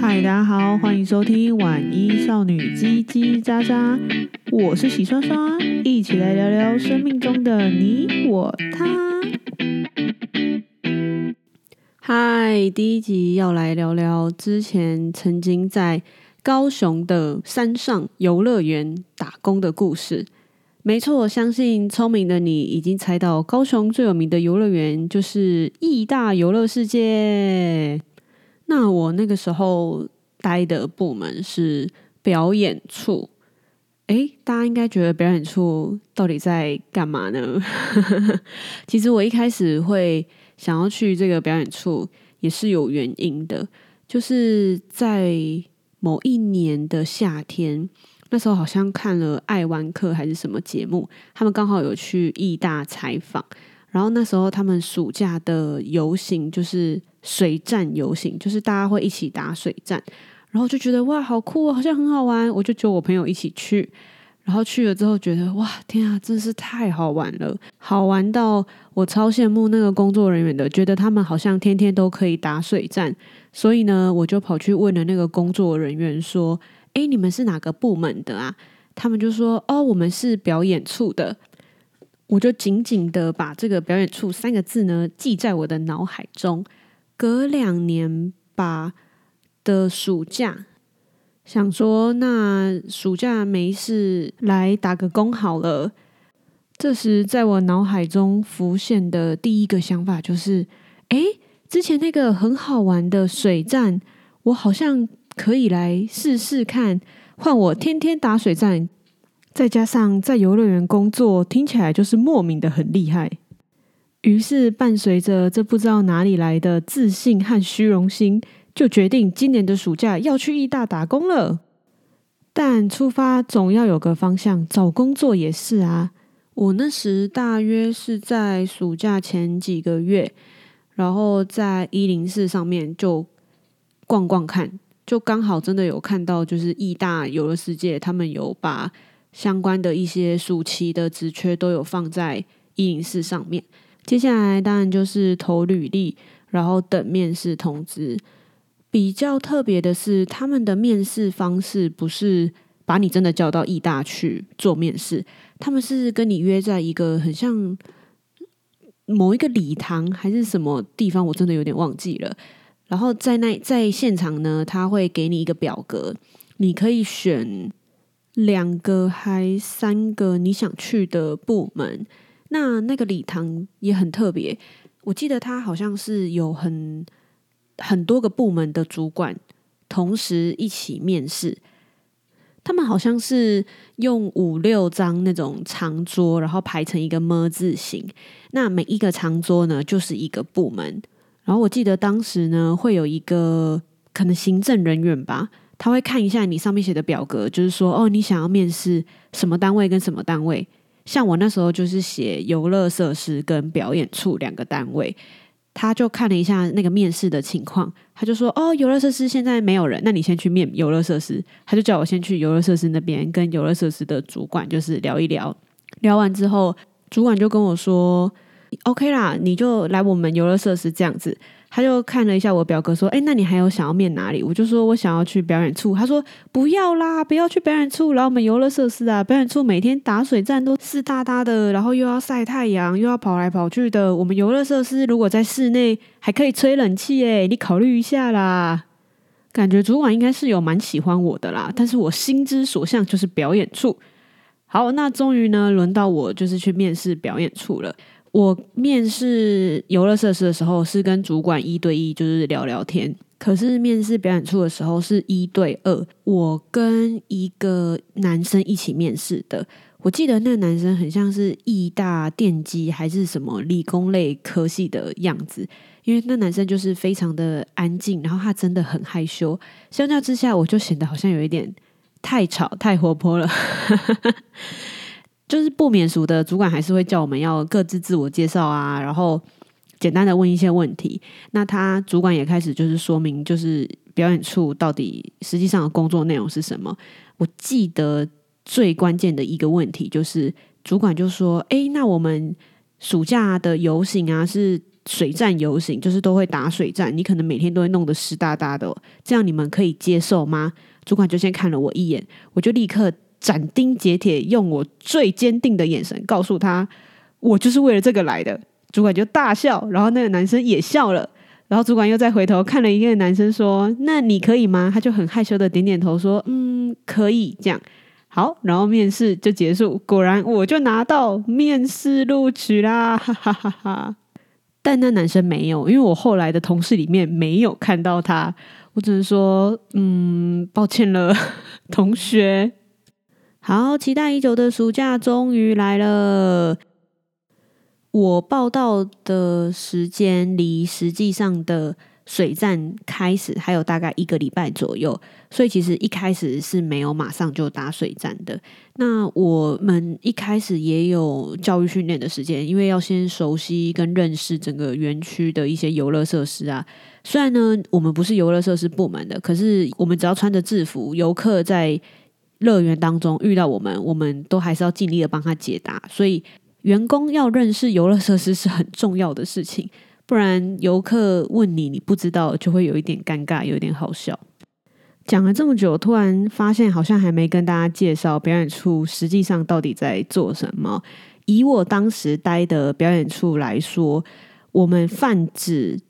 嗨，大家好，欢迎收听晚一少女叽叽喳喳，我是洗刷刷，一起来聊聊生命中的你我他。嗨，第一集要来聊聊之前曾经在高雄的山上游乐园打工的故事。没错，我相信聪明的你已经猜到，高雄最有名的游乐园就是义大游乐世界。那我那个时候待的部门是表演处。诶，大家应该觉得表演处到底在干嘛呢？其实我一开始会想要去这个表演处，也是有原因的，就是在某一年的夏天。那时候好像看了《爱玩客》还是什么节目，他们刚好有去义大采访，然后那时候他们暑假的游行就是水战游行，就是大家会一起打水战，然后就觉得哇，好酷哦，好像很好玩，我就叫我朋友一起去，然后去了之后觉得哇，天啊，真是太好玩了，好玩到我超羡慕那个工作人员的，觉得他们好像天天都可以打水战，所以呢，我就跑去问了那个工作人员说。哎，你们是哪个部门的啊？他们就说：“哦，我们是表演处的。”我就紧紧的把这个“表演处”三个字呢记在我的脑海中。隔两年吧的暑假，想说那暑假没事来打个工好了。这时，在我脑海中浮现的第一个想法就是：哎，之前那个很好玩的水战，我好像。可以来试试看，换我天天打水战，再加上在游乐园工作，听起来就是莫名的很厉害。于是伴随着这不知道哪里来的自信和虚荣心，就决定今年的暑假要去义大打工了。但出发总要有个方向，找工作也是啊。我那时大约是在暑假前几个月，然后在一零四上面就逛逛看。就刚好真的有看到，就是义大游乐世界，他们有把相关的一些暑期的职缺都有放在一零四上面。接下来当然就是投履历，然后等面试通知。比较特别的是，他们的面试方式不是把你真的叫到义大去做面试，他们是跟你约在一个很像某一个礼堂还是什么地方，我真的有点忘记了。然后在那在现场呢，他会给你一个表格，你可以选两个还三个你想去的部门。那那个礼堂也很特别，我记得他好像是有很很多个部门的主管同时一起面试。他们好像是用五六张那种长桌，然后排成一个么字形。那每一个长桌呢，就是一个部门。然后我记得当时呢，会有一个可能行政人员吧，他会看一下你上面写的表格，就是说，哦，你想要面试什么单位跟什么单位。像我那时候就是写游乐设施跟表演处两个单位，他就看了一下那个面试的情况，他就说，哦，游乐设施现在没有人，那你先去面游乐设施。他就叫我先去游乐设施那边跟游乐设施的主管就是聊一聊，聊完之后，主管就跟我说。OK 啦，你就来我们游乐设施这样子。他就看了一下我表哥，说：“哎，那你还有想要面哪里？”我就说我想要去表演处。他说：“不要啦，不要去表演处，然后我们游乐设施啊！表演处每天打水战都湿哒哒的，然后又要晒太阳，又要跑来跑去的。我们游乐设施如果在室内还可以吹冷气，哎，你考虑一下啦。”感觉主管应该是有蛮喜欢我的啦，但是我心之所向就是表演处。好，那终于呢，轮到我就是去面试表演处了。我面试游乐设施的时候是跟主管一对一，就是聊聊天。可是面试表演处的时候是一对二，我跟一个男生一起面试的。我记得那男生很像是义大电机还是什么理工类科系的样子，因为那男生就是非常的安静，然后他真的很害羞。相较之下，我就显得好像有一点太吵、太活泼了。就是不免俗的主管还是会叫我们要各自自我介绍啊，然后简单的问一些问题。那他主管也开始就是说明，就是表演处到底实际上的工作内容是什么。我记得最关键的一个问题就是，主管就说：“哎，那我们暑假的游行啊，是水战游行，就是都会打水战，你可能每天都会弄得湿哒哒的，这样你们可以接受吗？主管就先看了我一眼，我就立刻斩钉截铁，用我最坚定的眼神告诉他，我就是为了这个来的。主管就大笑，然后那个男生也笑了。然后主管又再回头看了一个男生，说：“那你可以吗？”他就很害羞的点点头，说：“嗯，可以。”这样好，然后面试就结束。果然，我就拿到面试录取啦！哈哈哈哈。但那男生没有，因为我后来的同事里面没有看到他。我只能说：“嗯，抱歉了，同学。”好，期待已久的暑假终于来了。我报到的时间离实际上的水战开始还有大概一个礼拜左右，所以其实一开始是没有马上就打水战的。那我们一开始也有教育训练的时间，因为要先熟悉跟认识整个园区的一些游乐设施啊。虽然呢，我们不是游乐设施部门的，可是我们只要穿着制服，游客在乐园当中遇到我们，我们都还是要尽力的帮他解答，所以。员工要认识游乐设施是很重要的事情，不然游客问你，你不知道就会有一点尴尬，有一点好笑。讲了这么久，突然发现好像还没跟大家介绍表演处实际上到底在做什么。以我当时待的表演处来说，我们泛指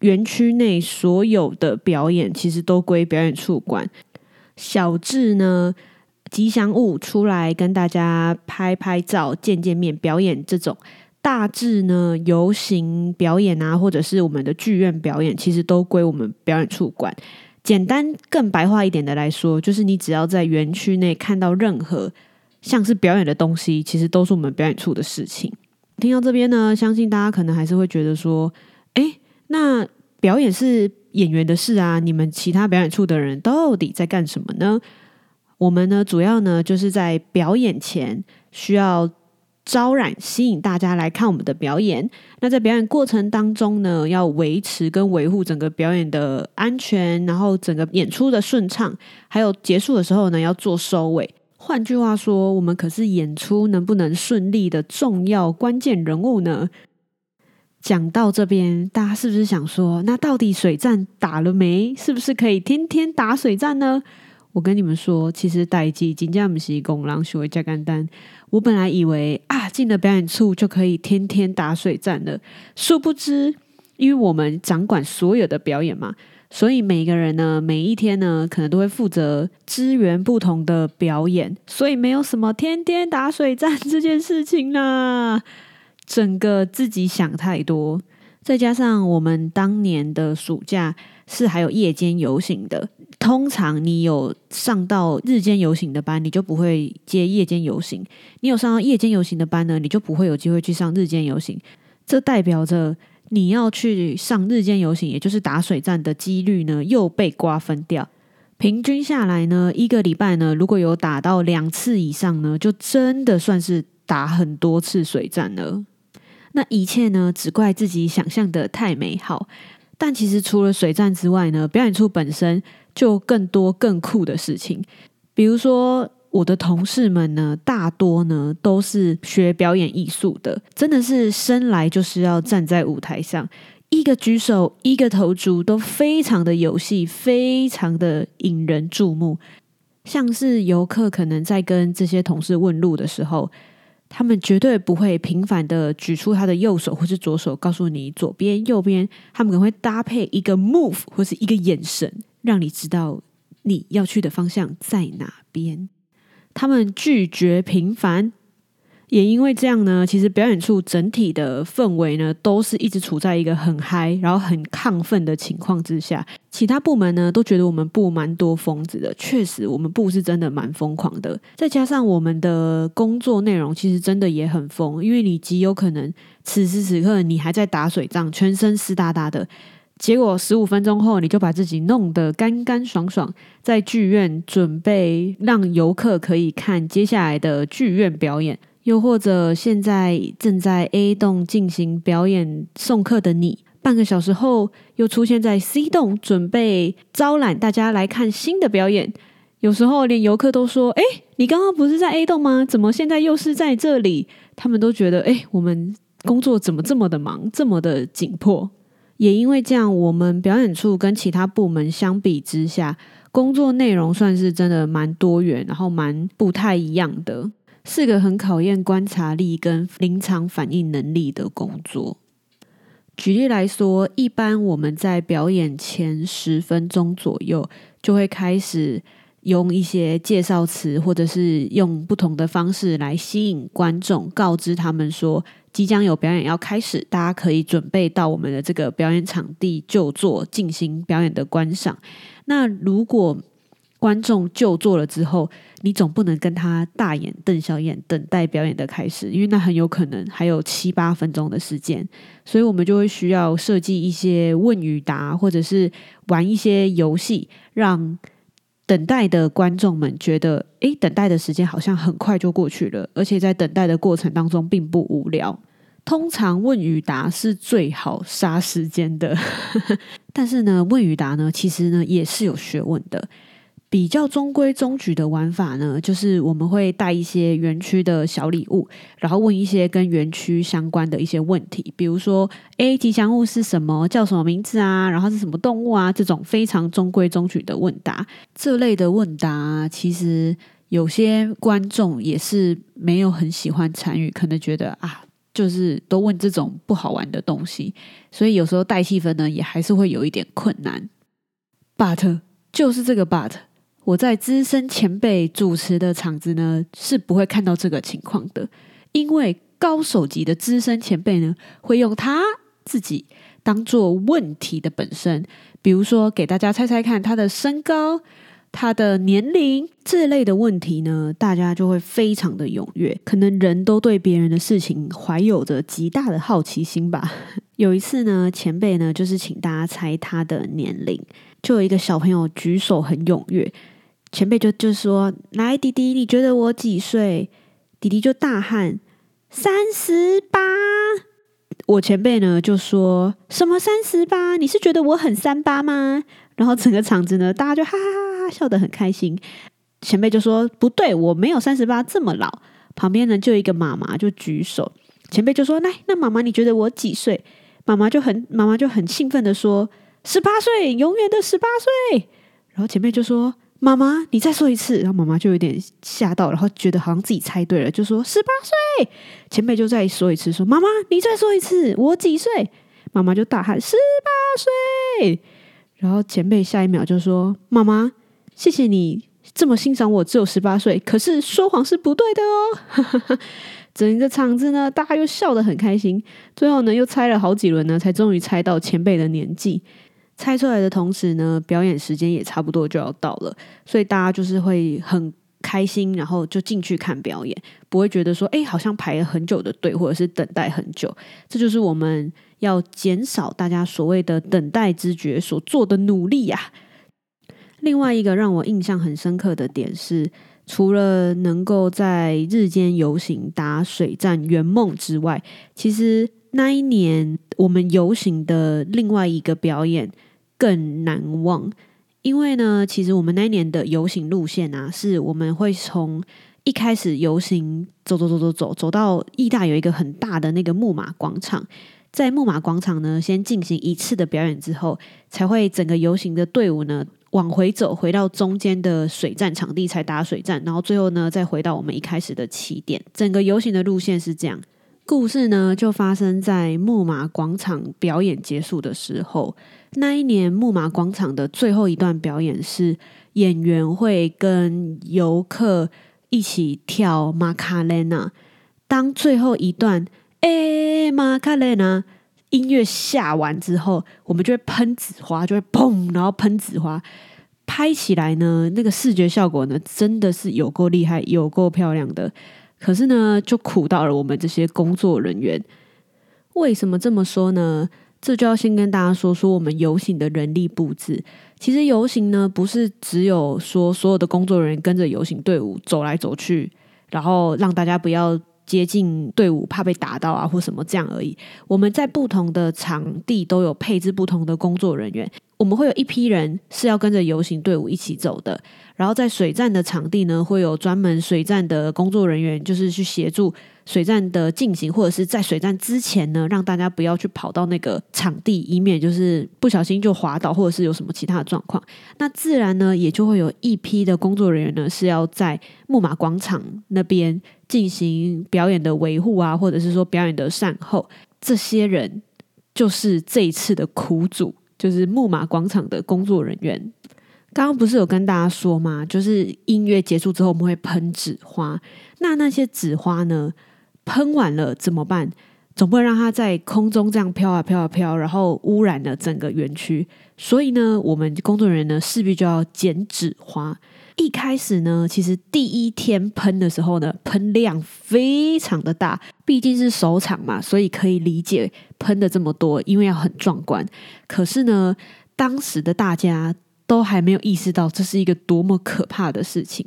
园区内所有的表演，其实都归表演处管。小智呢，吉祥物出来跟大家拍拍照、见见面、表演这种大致呢，游行表演啊，或者是我们的剧院表演，其实都归我们表演处管。简单更白话一点的来说，就是你只要在园区内看到任何像是表演的东西，其实都是我们表演处的事情。听到这边呢，相信大家可能还是会觉得说，诶，那表演是演员的事啊，你们其他表演处的人到底在干什么呢？我们呢，主要呢就是在表演前需要招揽、吸引大家来看我们的表演。那在表演过程当中呢，要维持跟维护整个表演的安全，然后整个演出的顺畅，还有结束的时候呢，要做收尾。换句话说，我们可是演出能不能顺利的重要关键人物呢？讲到这边，大家是不是想说，那到底水战打了没？是不是可以天天打水战呢？我跟你们说，其实代志真的不是公人想的这么简单。我本来以为啊，进了表演处就可以天天打水战了，殊不知，因为我们掌管所有的表演嘛，所以每个人呢，每一天呢，可能都会负责支援不同的表演，所以没有什么天天打水战这件事情啦。整个自己想太多，再加上我们当年的暑假是还有夜间游行的。通常你有上到日间游行的班，你就不会接夜间游行；你有上到夜间游行的班呢，你就不会有机会去上日间游行。这代表着你要去上日间游行，也就是打水战的几率呢，又被瓜分掉。平均下来呢，一个礼拜呢，如果有打到两次以上呢，就真的算是打很多次水战了。那一切呢，只怪自己想象的太美好。但其实除了水战之外呢，表演处本身。就更多更酷的事情，比如说我的同事们呢，大多呢都是学表演艺术的，真的是生来就是要站在舞台上，一个举手，一个投足都非常的有戏，非常的引人注目。像是游客可能在跟这些同事问路的时候，他们绝对不会频繁的举出他的右手或是左手告诉你左边右边，他们可能会搭配一个 move 或是一个眼神。让你知道你要去的方向在哪边。他们拒绝平凡，也因为这样呢，其实表演处整体的氛围呢，都是一直处在一个很嗨，然后很亢奋的情况之下。其他部门呢，都觉得我们部蛮多疯子的。确实，我们部是真的蛮疯狂的。再加上我们的工作内容，其实真的也很疯，因为你极有可能此时此刻你还在打水仗，全身湿哒哒的。结果十五分钟后，你就把自己弄得干干爽爽，在剧院准备让游客可以看接下来的剧院表演，又或者现在正在 A 栋进行表演送客的你，半个小时后又出现在 C 栋，准备招揽大家来看新的表演。有时候连游客都说：“哎，你刚刚不是在 A 栋吗？怎么现在又是在这里？”他们都觉得：“哎，我们。”工作怎么这么的忙，这么的紧迫？也因为这样，我们表演处跟其他部门相比之下，工作内容算是真的蛮多元，然后蛮不太一样的，是个很考验观察力跟临场反应能力的工作。举例来说，一般我们在表演前十分钟左右，就会开始用一些介绍词，或者是用不同的方式来吸引观众，告知他们说即将有表演要开始，大家可以准备到我们的这个表演场地就座进行表演的观赏。那如果观众就座了之后，你总不能跟他大眼瞪小眼等待表演的开始，因为那很有可能还有七八分钟的时间，所以我们就会需要设计一些问与答，或者是玩一些游戏，让等待的观众们觉得，诶，等待的时间好像很快就过去了，而且在等待的过程当中并不无聊。通常问与答是最好杀时间的，但是呢，问与答呢，其实呢也是有学问的。比较中规中矩的玩法呢，就是我们会带一些园区的小礼物，然后问一些跟园区相关的一些问题，比如说，A，吉祥物是什么？叫什么名字啊？然后是什么动物啊？这种非常中规中矩的问答，这类的问答，其实有些观众也是没有很喜欢参与，可能觉得啊，就是都问这种不好玩的东西，所以有时候带气氛呢，也还是会有一点困难。But 就是这个 But。我在资深前辈主持的场子呢，是不会看到这个情况的，因为高手级的资深前辈呢，会用他自己当做问题的本身，比如说给大家猜猜看他的身高、他的年龄这类的问题呢，大家就会非常的踊跃，可能人都对别人的事情怀有着极大的好奇心吧。有一次呢，前辈呢就是请大家猜他的年龄，就有一个小朋友举手很踊跃。前辈就就说：“来，弟弟，你觉得我几岁？”弟弟就大喊：“三十八！”我前辈呢就说：“什么三十八？你是觉得我很三八吗？”然后整个场子呢，大家就哈哈哈哈笑得很开心。前辈就说：“不对，我没有三十八这么老。”旁边呢就一个妈妈就举手，前辈就说：“来，那妈妈你觉得我几岁？”妈妈就很妈妈就很兴奋的说：“十八岁，永远的十八岁。”然后前辈就说。妈妈，你再说一次。然后妈妈就有点吓到，然后觉得好像自己猜对了，就说十八岁。前辈就再说一次，说妈妈，你再说一次，我几岁？妈妈就大喊十八岁。然后前辈下一秒就说：“妈妈，谢谢你这么欣赏我，只有十八岁，可是说谎是不对的哦。”整个场子呢，大家又笑得很开心。最后呢，又猜了好几轮呢，才终于猜到前辈的年纪。猜出来的同时呢，表演时间也差不多就要到了，所以大家就是会很开心，然后就进去看表演，不会觉得说，哎，好像排了很久的队，或者是等待很久。这就是我们要减少大家所谓的等待知觉所做的努力呀。另外一个让我印象很深刻的点是，除了能够在日间游行打水战圆梦之外，其实那一年我们游行的另外一个表演。更难忘，因为呢，其实我们那一年的游行路线啊，是我们会从一开始游行走走走走走走到义大有一个很大的那个木马广场，在木马广场呢，先进行一次的表演之后，才会整个游行的队伍呢往回走，回到中间的水战场地才打水战，然后最后呢再回到我们一开始的起点。整个游行的路线是这样，故事呢就发生在木马广场表演结束的时候。那一年木马广场的最后一段表演是演员会跟游客一起跳玛卡雷娜。当最后一段诶玛卡雷娜音乐下完之后，我们就会喷纸花，就会砰，然后喷纸花，拍起来呢，那个视觉效果呢，真的是有够厉害，有够漂亮的。可是呢，就苦到了我们这些工作人员。为什么这么说呢？这就要先跟大家说说我们游行的人力布置。其实游行呢，不是只有说所有的工作人员跟着游行队伍走来走去，然后让大家不要接近队伍，怕被打到啊或什么这样而已。我们在不同的场地都有配置不同的工作人员，我们会有一批人是要跟着游行队伍一起走的，然后在水站的场地呢，会有专门水站的工作人员，就是去协助水站的进行，或者是在水站之前呢，让大家不要去跑到那个场地，以免就是不小心就滑倒，或者是有什么其他的状况。那自然呢，也就会有一批的工作人员呢，是要在木马广场那边进行表演的维护啊，或者是说表演的善后。这些人就是这一次的苦主。就是木马广场的工作人员，刚刚不是有跟大家说吗？就是音乐结束之后，我们会喷纸花。那那些纸花呢？喷完了怎么办？总不能让它在空中这样飘啊飘啊飘，然后污染了整个园区。所以呢，我们工作人员呢，势必就要剪纸花。一开始呢，其实第一天喷的时候呢，喷量非常的大，毕竟是首场嘛，所以可以理解喷的这么多，因为要很壮观。可是呢，当时的大家都还没有意识到这是一个多么可怕的事情。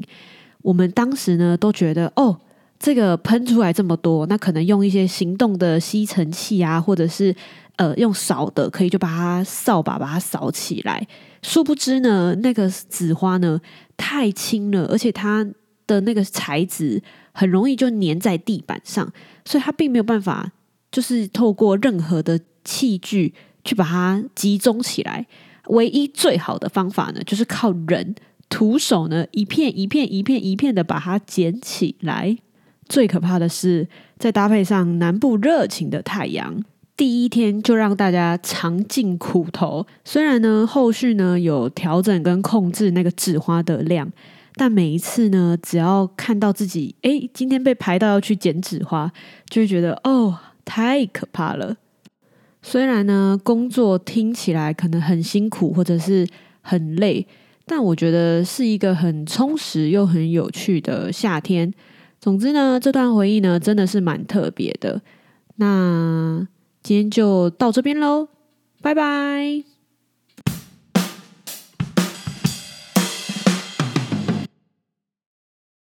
我们当时呢，都觉得哦，这个喷出来这么多，那可能用一些行动的吸尘器啊，或者是呃用扫的，可以就把它扫把把它扫起来。殊不知呢，那个纸花呢太轻了，而且它的那个材质很容易就粘在地板上，所以它并没有办法，就是透过任何的器具去把它集中起来。唯一最好的方法呢，就是靠人徒手呢一片一片一片一片的把它捡起来。最可怕的是，再搭配上南部热情的太阳。第一天就让大家尝尽苦头，虽然呢后续呢有调整跟控制那个纸花的量，但每一次呢只要看到自己诶今天被排到要去捡纸花，就会觉得哦太可怕了。虽然呢工作听起来可能很辛苦或者是很累，但我觉得是一个很充实又很有趣的夏天。总之呢这段回忆呢真的是蛮特别的。那。今天就到这边喽，拜拜。